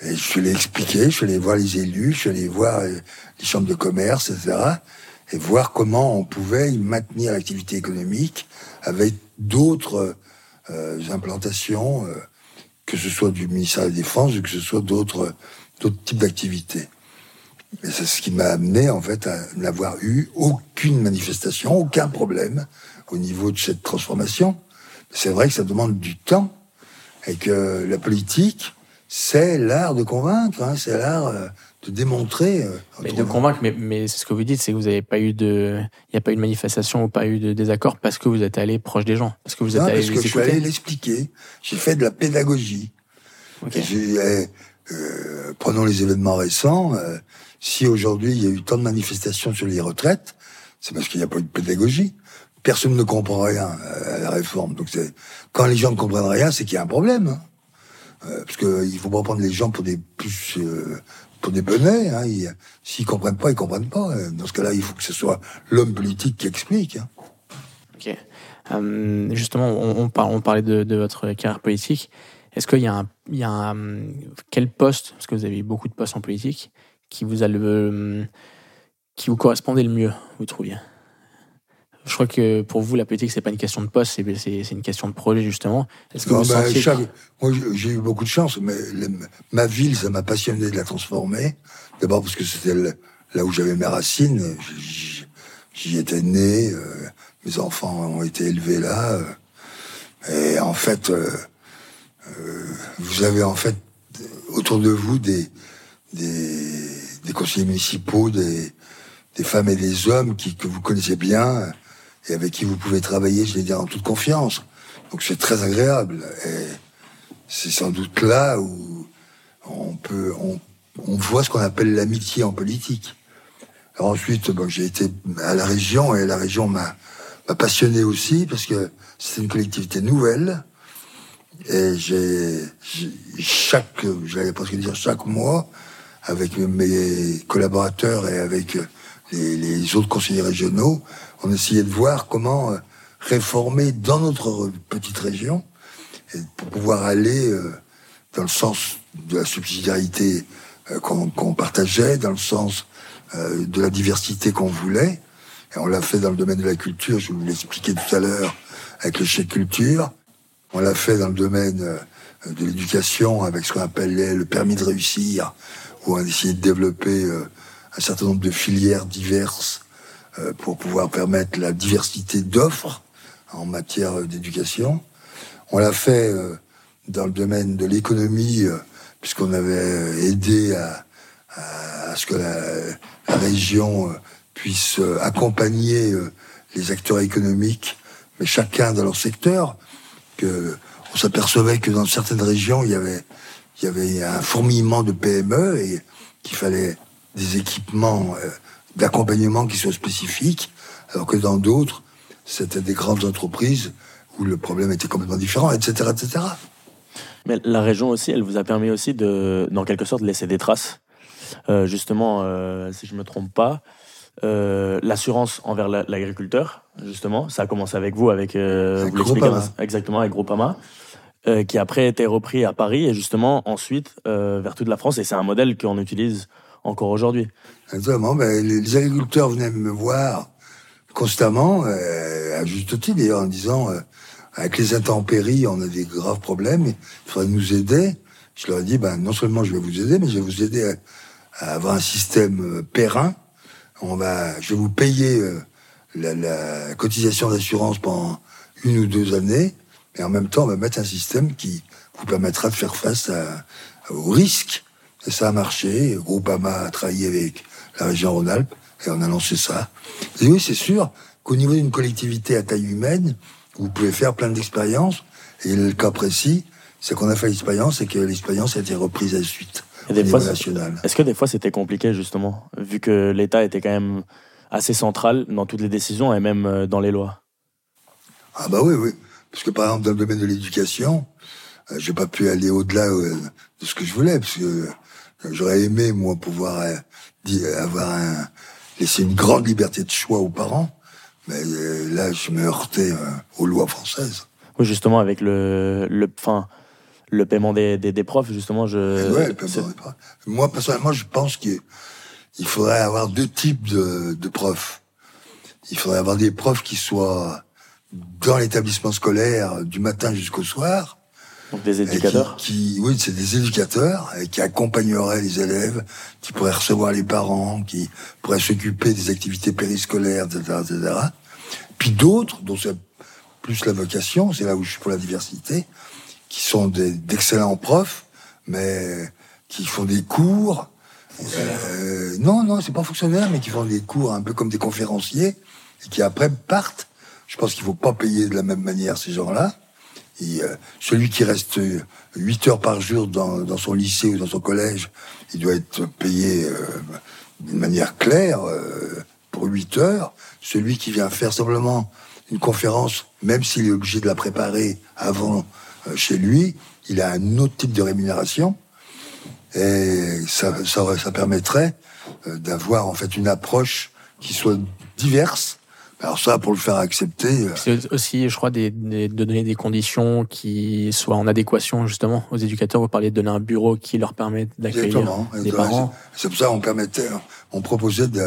Et je suis allé expliquer, je suis allé voir les élus, je suis allé voir euh, les chambres de commerce, etc. Et voir comment on pouvait maintenir l'activité économique avec d'autres euh, implantations, euh, que ce soit du ministère de la Défense ou que ce soit d'autres d'autres types d'activités. Et c'est ce qui m'a amené, en fait, à n'avoir eu aucune manifestation, aucun problème au niveau de cette transformation. C'est vrai que ça demande du temps et que la politique, c'est l'art de convaincre, hein, c'est l'art euh, de démontrer. euh, Mais de convaincre, mais, mais c'est ce que vous dites, c'est que vous n'avez pas eu de, il n'y a pas eu de manifestation ou pas eu de désaccord parce que vous êtes allé proche des gens, parce que vous êtes Non, allé parce que les je suis allé l'expliquer. J'ai fait de la pédagogie. Ok. Et j'ai- eh, euh, prenons les événements récents. euh, si aujourd'hui il y a eu tant de manifestations sur les retraites, c'est parce qu'il n'y a pas eu de pédagogie. Personne ne comprend rien à la réforme. Donc quand les gens ne comprennent rien, c'est qu'il y a un problème. hein. Parce qu'il ne faut pas prendre les gens pour des plus euh, pour des benets. Hein. S'ils comprennent pas, ils comprennent pas. Dans ce cas-là, il faut que ce soit l'homme politique qui explique. Hein. Ok. Euh, justement, on, parlait de, votre carrière politique. Est-ce qu'il y a un, quel poste, parce que vous avez eu beaucoup de postes en politique, qui vous qui vous correspondait le mieux, vous trouviez? Je crois que pour vous, la politique, c'est pas une question de poste, c'est une question de projet, justement. Est-ce que vous bah, Moi, j'ai eu beaucoup de chance, mais ma ville, ça m'a passionné de la transformer. D'abord parce que c'était là où j'avais mes racines. J'y étais né, euh, mes enfants ont été élevés là. Euh, et en fait, euh, vous avez en fait autour de vous des, des, des conseillers municipaux, des, des femmes et des hommes qui, que vous connaissez bien et avec qui vous pouvez travailler, je vais dire, en toute confiance. Donc c'est très agréable. Et c'est sans doute là où on peut, on, voit ce qu'on appelle l'amitié en politique. Alors ensuite, j'ai été à la région et la région m'a passionné aussi parce que c'est une collectivité nouvelle. Et j'ai chaque, j'allais presque dire chaque mois, avec mes collaborateurs et avec les autres conseillers régionaux, on essayait de voir comment euh, réformer dans notre petite région et pour pouvoir aller euh, dans le sens de la subsidiarité euh, qu'on partageait, dans le sens de la diversité qu'on voulait. Et on l'a fait dans le domaine de la culture, je vous l'ai expliqué tout à l'heure, avec le chèque culture. On l'a fait dans le domaine de l'éducation, avec ce qu'on appelait le permis de réussir, où on a essayé de développer un certain nombre de filières diverses pour pouvoir permettre la diversité d'offres en matière d'éducation. On l'a fait euh, dans le domaine de l'économie, euh, puisqu'on avait aidé à, ce que la, région puisse accompagner les acteurs économiques, mais chacun dans leur secteur. On s'apercevait que dans certaines régions, il y avait un fourmillement de PME et qu'il fallait des équipements d'accompagnement qui soient spécifiques, alors que dans d'autres, c'était des grandes entreprises où le problème était complètement différent, etc., etc. Mais la région aussi, elle vous a permis aussi de, dans quelque sorte, laisser des traces. Euh, justement, euh, si je me trompe pas, euh, l'assurance envers l'agriculteur, justement, ça a commencé avec vous, avec, avec vous exactement avec Groupama. qui après a été repris à Paris et justement ensuite vers toute la France. Et c'est un modèle qu'on utilise encore aujourd'hui. Exactement. Les agriculteurs venaient me voir constamment, euh, à juste titre d'ailleurs, en disant euh, avec les intempéries, on a des graves problèmes, il faudrait nous aider. Je leur ai dit, ben, non seulement je vais vous aider, mais je vais vous aider à, avoir un système euh, périn. On va, je vais vous payer la, cotisation d'assurance pendant une ou deux années, et en même temps, on va mettre un système qui vous permettra de faire face à, aux risques ça a marché. Groupama a travaillé avec la région Rhône-Alpes et on a lancé ça. Et oui, c'est sûr qu'au niveau d'une collectivité à taille humaine, vous pouvez faire plein d'expériences. Et le cas précis, c'est qu'on a fait l'expérience et que l'expérience a été reprise à la suite. au niveau national. Est-ce que des fois c'était compliqué justement, vu que l'État était quand même assez central dans toutes les décisions et même euh, dans les lois? Ah bah oui, oui. Parce que par exemple dans le domaine de l'éducation, euh, j'ai pas pu aller au-delà euh, de ce que je voulais, parce que J'aurais aimé, moi, pouvoir euh, avoir un, laisser une grande liberté de choix aux parents. Mais euh, là, je me heurtais euh, aux lois françaises. Oui, justement, avec le, le, fin, le paiement des, des, des, profs, justement, je. Ouais, paiement des profs. Moi, personnellement, je pense qu'il faudrait avoir deux types de, de profs. Il faudrait avoir des profs qui soient dans l'établissement scolaire du matin jusqu'au soir, donc des éducateurs qui, Oui, c'est des éducateurs qui accompagneraient les élèves, qui pourraient recevoir les parents, qui pourraient s'occuper des activités périscolaires, etc. etc. Puis d'autres, dont c'est plus la vocation, c'est là où je suis pour la diversité, qui sont d'excellents profs, mais qui font des cours. Euh, non, non, c'est pas fonctionnaire, mais qui font des cours un peu comme des conférenciers, et qui après partent. Je pense qu'il faut pas payer de la même manière ces gens-là. Euh, celui qui reste 8 heures par jour dans, son lycée ou dans son collège, il doit être payé euh, d'une manière claire euh, pour 8 heures. Celui qui vient faire simplement une conférence, même s'il est obligé de la préparer avant chez lui, il a un autre type de rémunération. Et ça, ça, permettrait d'avoir en fait une approche qui soit diverse. Alors ça, pour le faire accepter... euh, C'est aussi, je crois, des, des- de donner des conditions qui soient en adéquation justement aux éducateurs. Vous parlez de donner un bureau qui leur permet d'accueillir des parents. C'est pour ça qu'on permettait, on proposait de,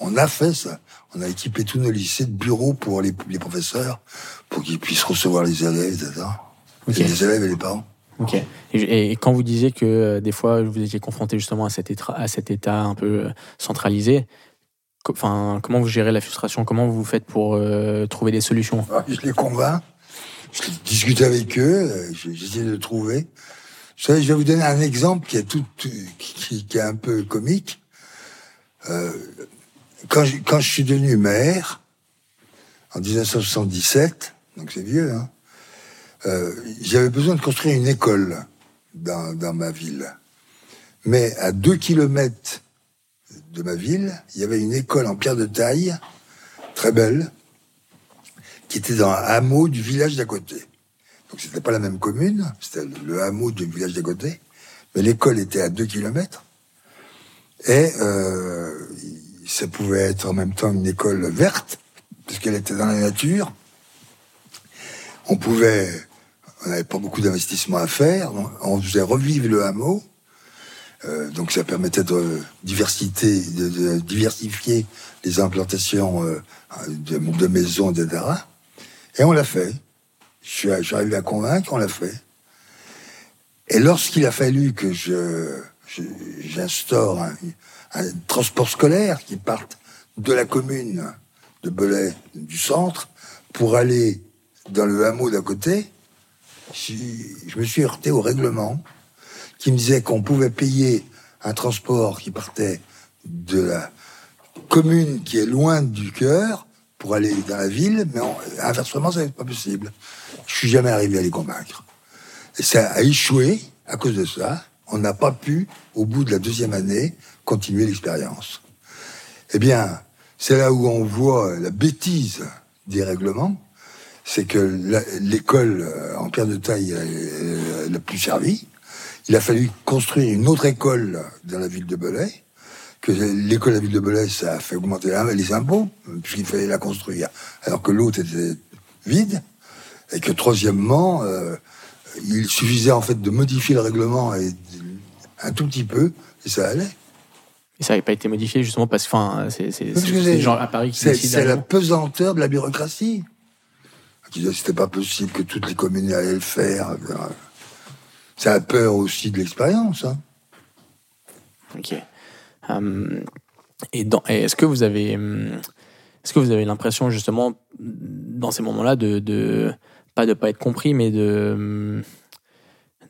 on a fait ça. On a équipé tous nos lycées de bureaux pour les, les professeurs, pour qu'ils puissent recevoir les élèves, etc. Et les élèves et les parents. Ok. Et, et quand vous disiez que euh, des fois vous étiez confronté justement à cet état, à cet état un peu euh, centralisé, enfin, comment vous gérez la frustration? Comment vous faites pour euh, trouver des solutions? Alors, je les convainc, je discute avec eux, euh, je- j'essaie de trouver. Je vais vous donner un exemple qui est tout, qui, est un peu comique. Euh, quand, je, suis devenu maire, en 1977, donc c'est vieux, hein, j'avais besoin de construire une école dans, dans ma ville. Mais à deux kilomètres de ma ville, il y avait une école en pierre de taille, très belle, qui était dans un hameau du village d'à côté. Donc c'était pas la même commune, c'était le hameau du village d'à côté, mais l'école était à deux kilomètres. Et euh, ça pouvait être en même temps une école verte, puisqu'elle était dans la nature. On pouvait, on n'avait pas beaucoup d'investissement à faire, on faisait revivre le hameau. Euh, donc ça permettait de, diversité, de, diversifier les implantations euh, de, maisons, etc. Et on l'a fait. Arrivé à convaincre, on l'a fait. Et lorsqu'il a fallu que j'instaure un, transport scolaire qui parte de la commune de Belay, du centre, pour aller dans le hameau d'à côté, je me suis heurté au règlement qui me disait qu'on pouvait payer un transport qui partait de la commune qui est loin du cœur pour aller dans la ville, mais inversement, ça n'est pas possible. Je suis jamais arrivé à les convaincre. Et ça a échoué à cause de ça. On n'a pas pu, au bout de la deuxième année, continuer l'expérience. Eh bien, c'est là où on voit la bêtise des règlements. C'est que la- l'école euh, en pierre de taille euh, n'a plus servi. Il a fallu construire une autre école dans la ville de Belay. Que l'école de la ville de Belay, ça a fait augmenter les impôts, puisqu'il fallait la construire, alors que l'autre était vide. Et que troisièmement, euh, il suffisait en fait de modifier le règlement et un tout petit peu, et ça allait. Et ça n'avait pas été modifié justement parce que c'est, gens à Paris qui C'est la pesanteur de la bureaucratie. C'était pas possible que toutes les communes allaient le faire. Ça a peur aussi de l'expérience. Hein. Ok. Hum, et, est-ce que vous avez, hum, est-ce que vous avez l'impression justement dans ces moments-là de, de pas de pas être compris, mais de hum,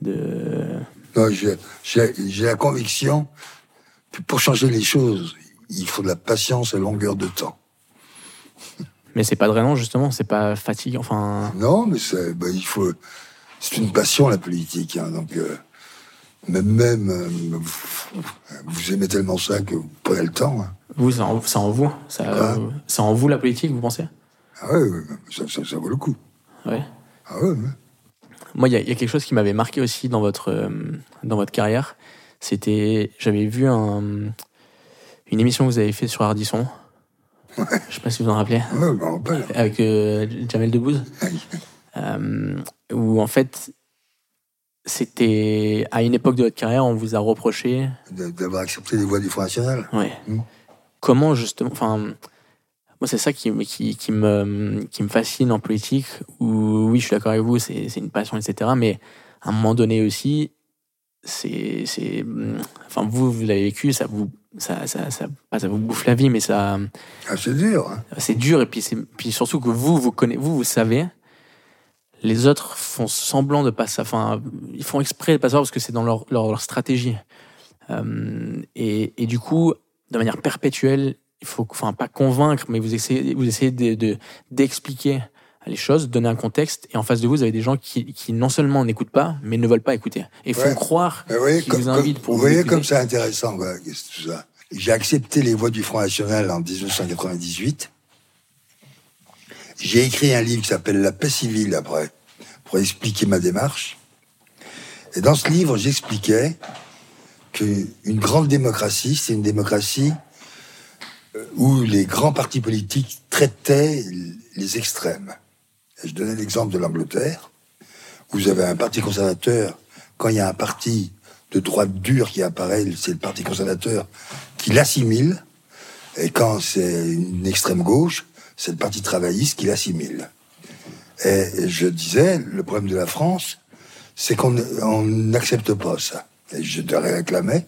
de Non, j'ai- la conviction que pour changer les choses, il faut de la patience et longueur de temps. mais c'est pas drainant justement, c'est pas fatigant. Enfin, Non, mais ben, il faut. C'est une passion la politique, hein, donc euh, même même euh, vous, aimez tellement ça que vous prenez le temps. hein. vous, c'est en, vous, ça, Ah. euh, en vous la politique, vous pensez? Ah ouais, ouais, ça, ça, ça vaut le coup. Ouais. Ah ouais, ouais. Moi, il y, a- il y a quelque chose qui m'avait marqué aussi dans votre, euh, dans votre carrière. C'était, j'avais vu un, une émission que vous avez fait sur Ardisson. Je sais pas si vous en rappelez. Ah ouais, rappelle. Avec Jamel Debbouze. Euh, où en fait, c'était à une époque de votre carrière, on vous a reproché. D'avoir accepté les voix du Front National. Ouais. Mm. Comment justement. Enfin, moi, c'est ça qui, me- qui, qui, me, qui me fascine en politique. Où oui, je suis d'accord avec vous, c'est c'est une passion, etc. Mais à un moment donné aussi, c'est. c'est- Enfin, vous, vous l'avez vécu, ça vous. Ça, ça, ça, ça vous bouffe la vie, mais ça, Ah, c'est dur. Hein. c'est dur et puis c'est puis surtout que vous vous connaissez vous vous savez les autres font semblant de pas enfin ils font exprès de pas savoir parce que c'est dans leur, leur, leur stratégie Euh, et, et du coup de manière perpétuelle il faut enfin pas convaincre mais vous essayez vous essayez de de- d'expliquer les choses donner un contexte et en face de vous vous avez des gens qui, qui non seulement n'écoutent pas mais ne veulent pas écouter et font Ouais. croire qu'ils comme, vous invitent pour vous vous voyez écouter. comme c'est intéressant, quoi, tout ça? J'ai accepté les voix du Front National en 1998. J'ai écrit un livre qui s'appelle La paix civile après, pour expliquer ma démarche. Et dans ce livre, j'expliquais qu'une grande démocratie, c'est une démocratie euh, où les grands partis politiques traitaient les extrêmes. Je donnais l'exemple de l'Angleterre. Vous avez un parti conservateur, quand il y a un parti de droite dure qui apparaît, c'est le parti conservateur qui l'assimile, et quand c'est une extrême gauche, c'est le parti travailliste qui l'assimile. Et je disais, le problème de la France, c'est qu'on n'accepte pas ça. Et je te réclamais,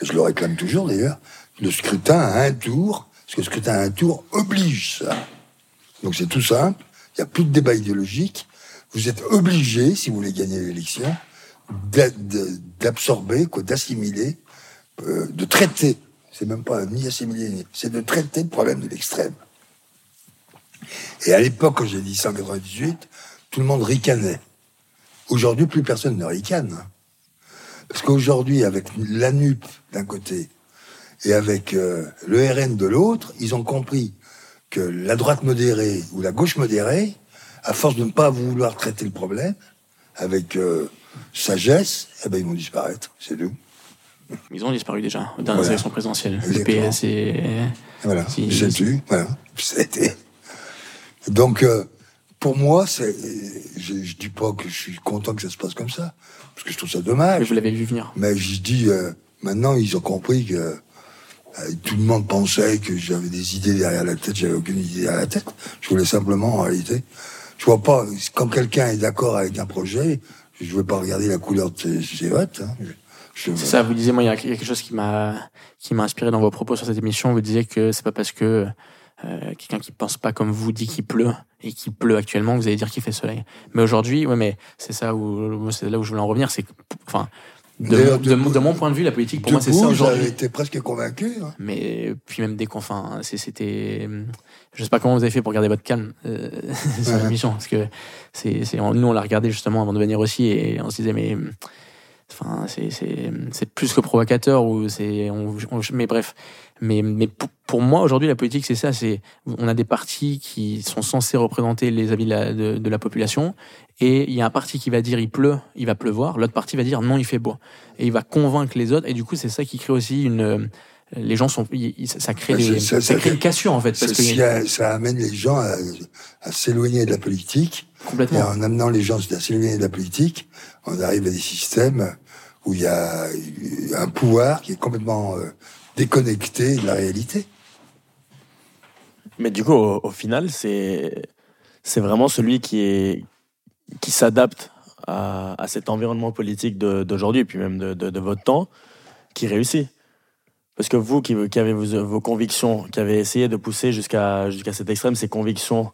et je le réclame toujours d'ailleurs, le scrutin à un tour, parce que le scrutin à un tour oblige ça. Donc c'est tout simple, il n'y a plus de débat idéologique, vous êtes obligé, si vous voulez gagner l'élection, d'absorber, d'assimiler, euh, de traiter, c'est même pas ni assimiler, c'est de traiter le problème de l'extrême. Et à l'époque, quand j'ai dit 198, tout le monde ricanait. Aujourd'hui, plus personne ne ricane. Parce qu'aujourd'hui, avec l'ANUP d'un côté et avec euh, le RN de l'autre, ils ont compris que la droite modérée ou la gauche modérée, à force de ne pas vouloir traiter le problème avec euh, sagesse, eh ben, ils vont disparaître, c'est tout. Ils ont disparu déjà dans la élection présidentielle. Le PS et... Voilà, j'ai voilà. C'était... Donc, euh, pour moi, c'est, je, je, dis pas que je suis content que ça se passe comme ça, parce que je trouve ça dommage. Mais vous l'avez vu venir. Mais je dis, euh, maintenant, ils ont compris que euh, tout le monde pensait que j'avais des idées derrière la tête. J'avais aucune idée derrière la tête. Je voulais simplement, en réalité, je vois pas, quand quelqu'un est d'accord avec un projet, je veux pas regarder la couleur de ses, votes. Hein. C'est ça, vous disiez, moi, il y a quelque chose qui m'a, qui m'a inspiré dans vos propos sur cette émission. Vous disiez que c'est pas parce que euh, quelqu'un qui pense pas comme vous dit qu'il pleut et qu'il pleut actuellement, vous allez dire qu'il fait soleil. Mais aujourd'hui, ouais, mais c'est ça où c'est là où je voulais en revenir, c'est enfin. De, de, mon point de vue, la politique, pour moi, c'est ça aujourd'hui. été presque convaincu. Hein. Mais puis même dès qu'on, enfin, c'était, je sais pas comment vous avez fait pour garder votre calme euh, sur l'émission, parce que c'est, nous on l'a regardé justement avant de venir aussi et on se disait mais Enfin, c'est plus que provocateur ou c'est. Mais bref. Mais, mais pour, moi, aujourd'hui, la politique, c'est ça. C'est on a des partis qui sont censés représenter les avis de la, de, la population, et il y a un parti qui va dire il pleut, il va pleuvoir. L'autre parti va dire non, il fait beau, et il va convaincre les autres. Et du coup, c'est ça qui crée aussi une les gens sont, ça crée, des, ça, crée une cassure en fait. Parce que ça amène les gens à, à s'éloigner de la politique. Complètement. Et en amenant les gens à s'éloigner de la politique, on arrive à des systèmes où il y a un pouvoir qui est complètement euh, déconnecté de la réalité. Mais du coup, au, final, c'est c'est vraiment celui qui est qui s'adapte à, à, cet environnement politique d'aujourd'hui, et puis même de, de, de, votre temps, qui réussit. Parce que vous, qui, qui avez vos, vos, convictions, qui avez essayé de pousser jusqu'à jusqu'à cet extrême, ces convictions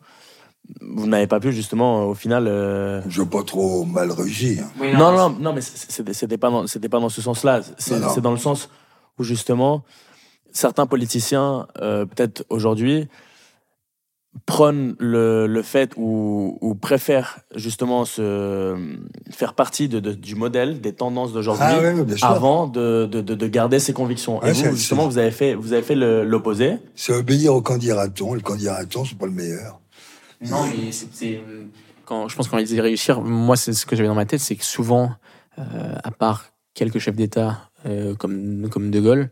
vous n'avez pas pu justement au final. Euh... Je veux pas trop mal rugir. non, non, non, mais c'était pas dans, c'était pas dans ce sens-là. C'est dans le sens où justement certains politiciens, euh, peut-être aujourd'hui, prônent le, le fait ou, ou, préfèrent justement se faire partie de, du modèle des tendances d'aujourd'hui ah avant de, de, de, garder ses convictions. Et vous, justement, vous avez fait, vous avez fait l'opposé. C'est obéir au candidat Le candidat c'est pas le meilleur. Non, mais c'est. Quand, je pense qu'on dit réussir, moi, c'est ce que j'avais dans ma tête, c'est que souvent, euh, à part quelques chefs d'État euh, comme, comme De Gaulle,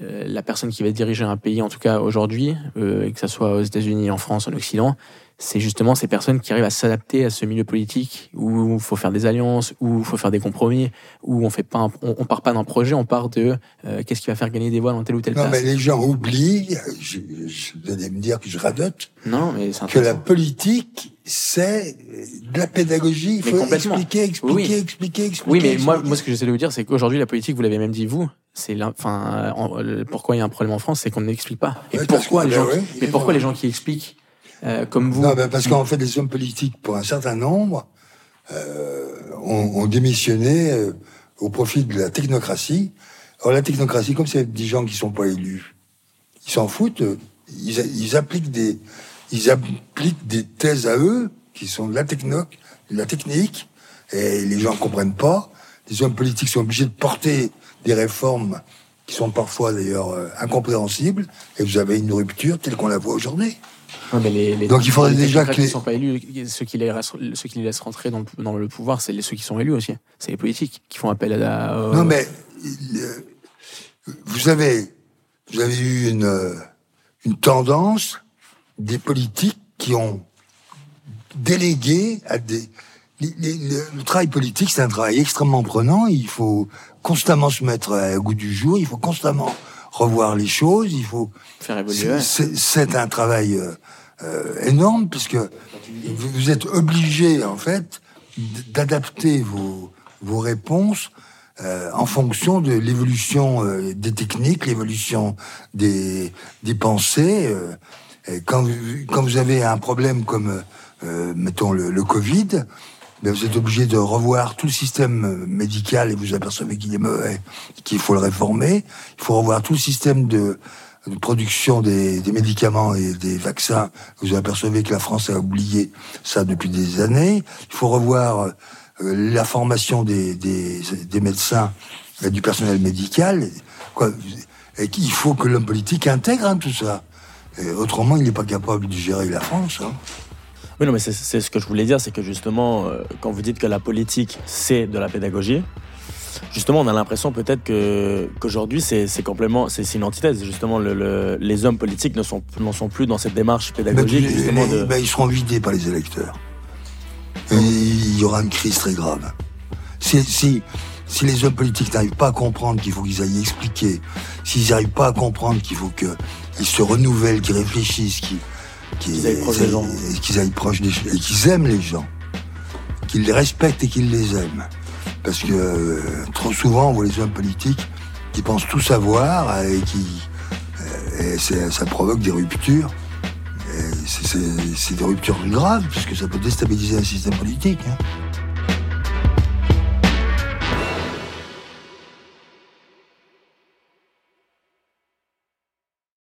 euh, la personne qui va diriger un pays, en tout cas aujourd'hui, euh, que ce soit aux États-Unis, en France, en Occident, c'est justement ces personnes qui arrivent à s'adapter à ce milieu politique où il faut faire des alliances, où il faut faire des compromis, où on fait pas, on, part pas d'un projet, on part de euh, qu'est-ce qui va faire gagner des voix dans tel ou tel non, mais les gens oublient. Je, je, vous allez me dire que je radote. Non, mais que la politique c'est de la pédagogie. Il faut expliquer, expliquer, expliquer, expliquer. Oui, mais moi, moi, ce que j'essaie de vous dire, c'est qu'aujourd'hui, la politique, vous l'avez même dit vous, c'est enfin, pourquoi il y a un problème en France, c'est qu'on n'explique pas. Et pourquoi les gens, mais pourquoi les gens qui expliquent euh, comme vous? Non, parce qu'en fait, les hommes politiques, pour un certain nombre, euh, ont, ont, démissionné euh, au profit de la technocratie. Alors la technocratie, comme c'est des gens qui sont pas élus, ils s'en foutent. Ils, ils, appliquent des, ils appliquent des thèses à eux qui sont de la techno, de la technique, et les gens comprennent pas. Les hommes politiques sont obligés de porter des réformes qui sont parfois d'ailleurs euh, incompréhensibles, et vous avez une rupture telle qu'on la voit aujourd'hui. Donc il faudrait déjà que les... sont pas élus, ceux qui les, ceux qui les laissent rentrer dans le, dans le pouvoir, c'est ceux qui sont élus aussi. C'est les politiques qui font appel à la. Non mais vous avez vous avez eu une une tendance des politiques qui ont délégué à des le travail politique, c'est un travail extrêmement prenant. Il faut constamment se mettre à goût du jour. Il faut constamment revoir les choses. Il faut faire évoluer. C'est un travail euh, euh, énorme puisque vous êtes obligé en fait d'adapter vos, vos réponses euh, en fonction de l'évolution des techniques, l'évolution des, des pensées. Et quand, quand vous avez un problème comme, mettons, le, le Covid, vous êtes obligé de revoir tout le système médical et vous apercevez qu'il est mauvais, qu'il faut le réformer. Il faut revoir tout le système de, production des, médicaments et des vaccins. Vous apercevez que la France a oublié ça depuis des années. Il faut revoir euh, la formation des, médecins et du personnel médical. Quoi. Et qu'il faut que l'homme politique intègre hein, tout ça. Autrement, il n'est pas capable de gérer la France. Hein. Oui, non, mais c'est ce que je voulais dire, c'est que justement, euh, quand vous dites que la politique, c'est de la pédagogie, justement, on a l'impression peut-être qu'aujourd'hui, c'est complètement, c'est une antithèse. Justement, le, les hommes politiques ne sont, sont plus dans cette démarche pédagogique. justement de... ben, ils seront vidés par les électeurs. Et il y aura une crise très grave. Si, si, si les hommes politiques n'arrivent pas à comprendre qu'il faut qu'ils aillent expliquer, s'ils n'arrivent pas à comprendre qu'il faut qu'ils se renouvellent, qu'ils réfléchissent, qu'ils qu'ils aillent proche des gens. Qu'ils aillent proche des et qu'ils aiment les gens. Qu'ils les respectent et qu'ils les aiment. Parce que euh, trop souvent, on voit les hommes politiques qui pensent tout savoir et qui. Euh, et ça provoque des ruptures. C'est des ruptures graves, puisque ça peut déstabiliser un système politique. Hein.